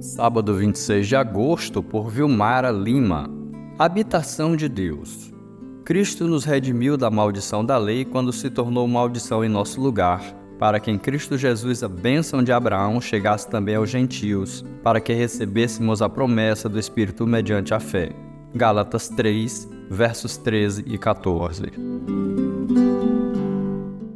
Sábado 26 de agosto, por Vilmara Lima. Habitação de Deus. Cristo nos redimiu da maldição da lei quando se tornou maldição em nosso lugar, para que em Cristo Jesus a bênção de Abraão chegasse também aos gentios, para que recebêssemos a promessa do Espírito mediante a fé. Gálatas 3, versos 13 e 14.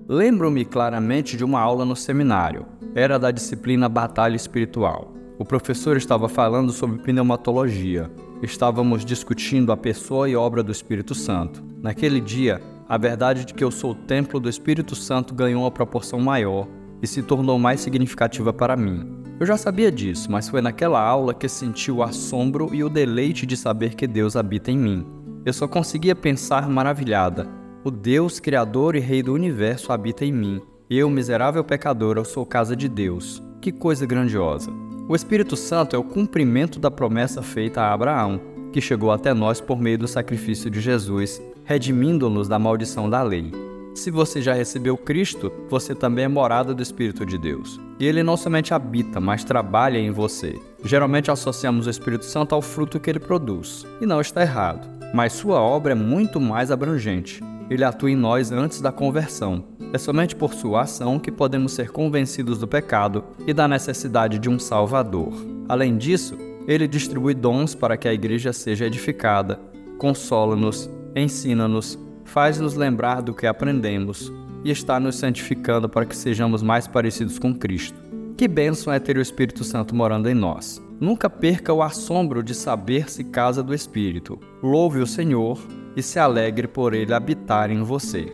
Lembro-me claramente de uma aula no seminário. Era da disciplina Batalha Espiritual. O professor estava falando sobre pneumatologia. Estávamos discutindo a pessoa e obra do Espírito Santo. Naquele dia, a verdade de que eu sou o templo do Espírito Santo ganhou uma proporção maior e se tornou mais significativa para mim. Eu já sabia disso, mas foi naquela aula que senti o assombro e o deleite de saber que Deus habita em mim. Eu só conseguia pensar maravilhada o Deus Criador e Rei do universo habita em mim. Eu, miserável pecador, eu sou casa de Deus. Que coisa grandiosa! O Espírito Santo é o cumprimento da promessa feita a Abraão, que chegou até nós por meio do sacrifício de Jesus, redimindo-nos da maldição da lei. Se você já recebeu Cristo, você também é morada do Espírito de Deus. E ele não somente habita, mas trabalha em você. Geralmente associamos o Espírito Santo ao fruto que ele produz, e não está errado. Mas sua obra é muito mais abrangente ele atua em nós antes da conversão. É somente por sua ação que podemos ser convencidos do pecado e da necessidade de um Salvador. Além disso, ele distribui dons para que a igreja seja edificada, consola-nos, ensina-nos, faz-nos lembrar do que aprendemos e está nos santificando para que sejamos mais parecidos com Cristo. Que bênção é ter o Espírito Santo morando em nós. Nunca perca o assombro de saber-se casa do Espírito. Louve o Senhor e se alegre por ele habitar em você.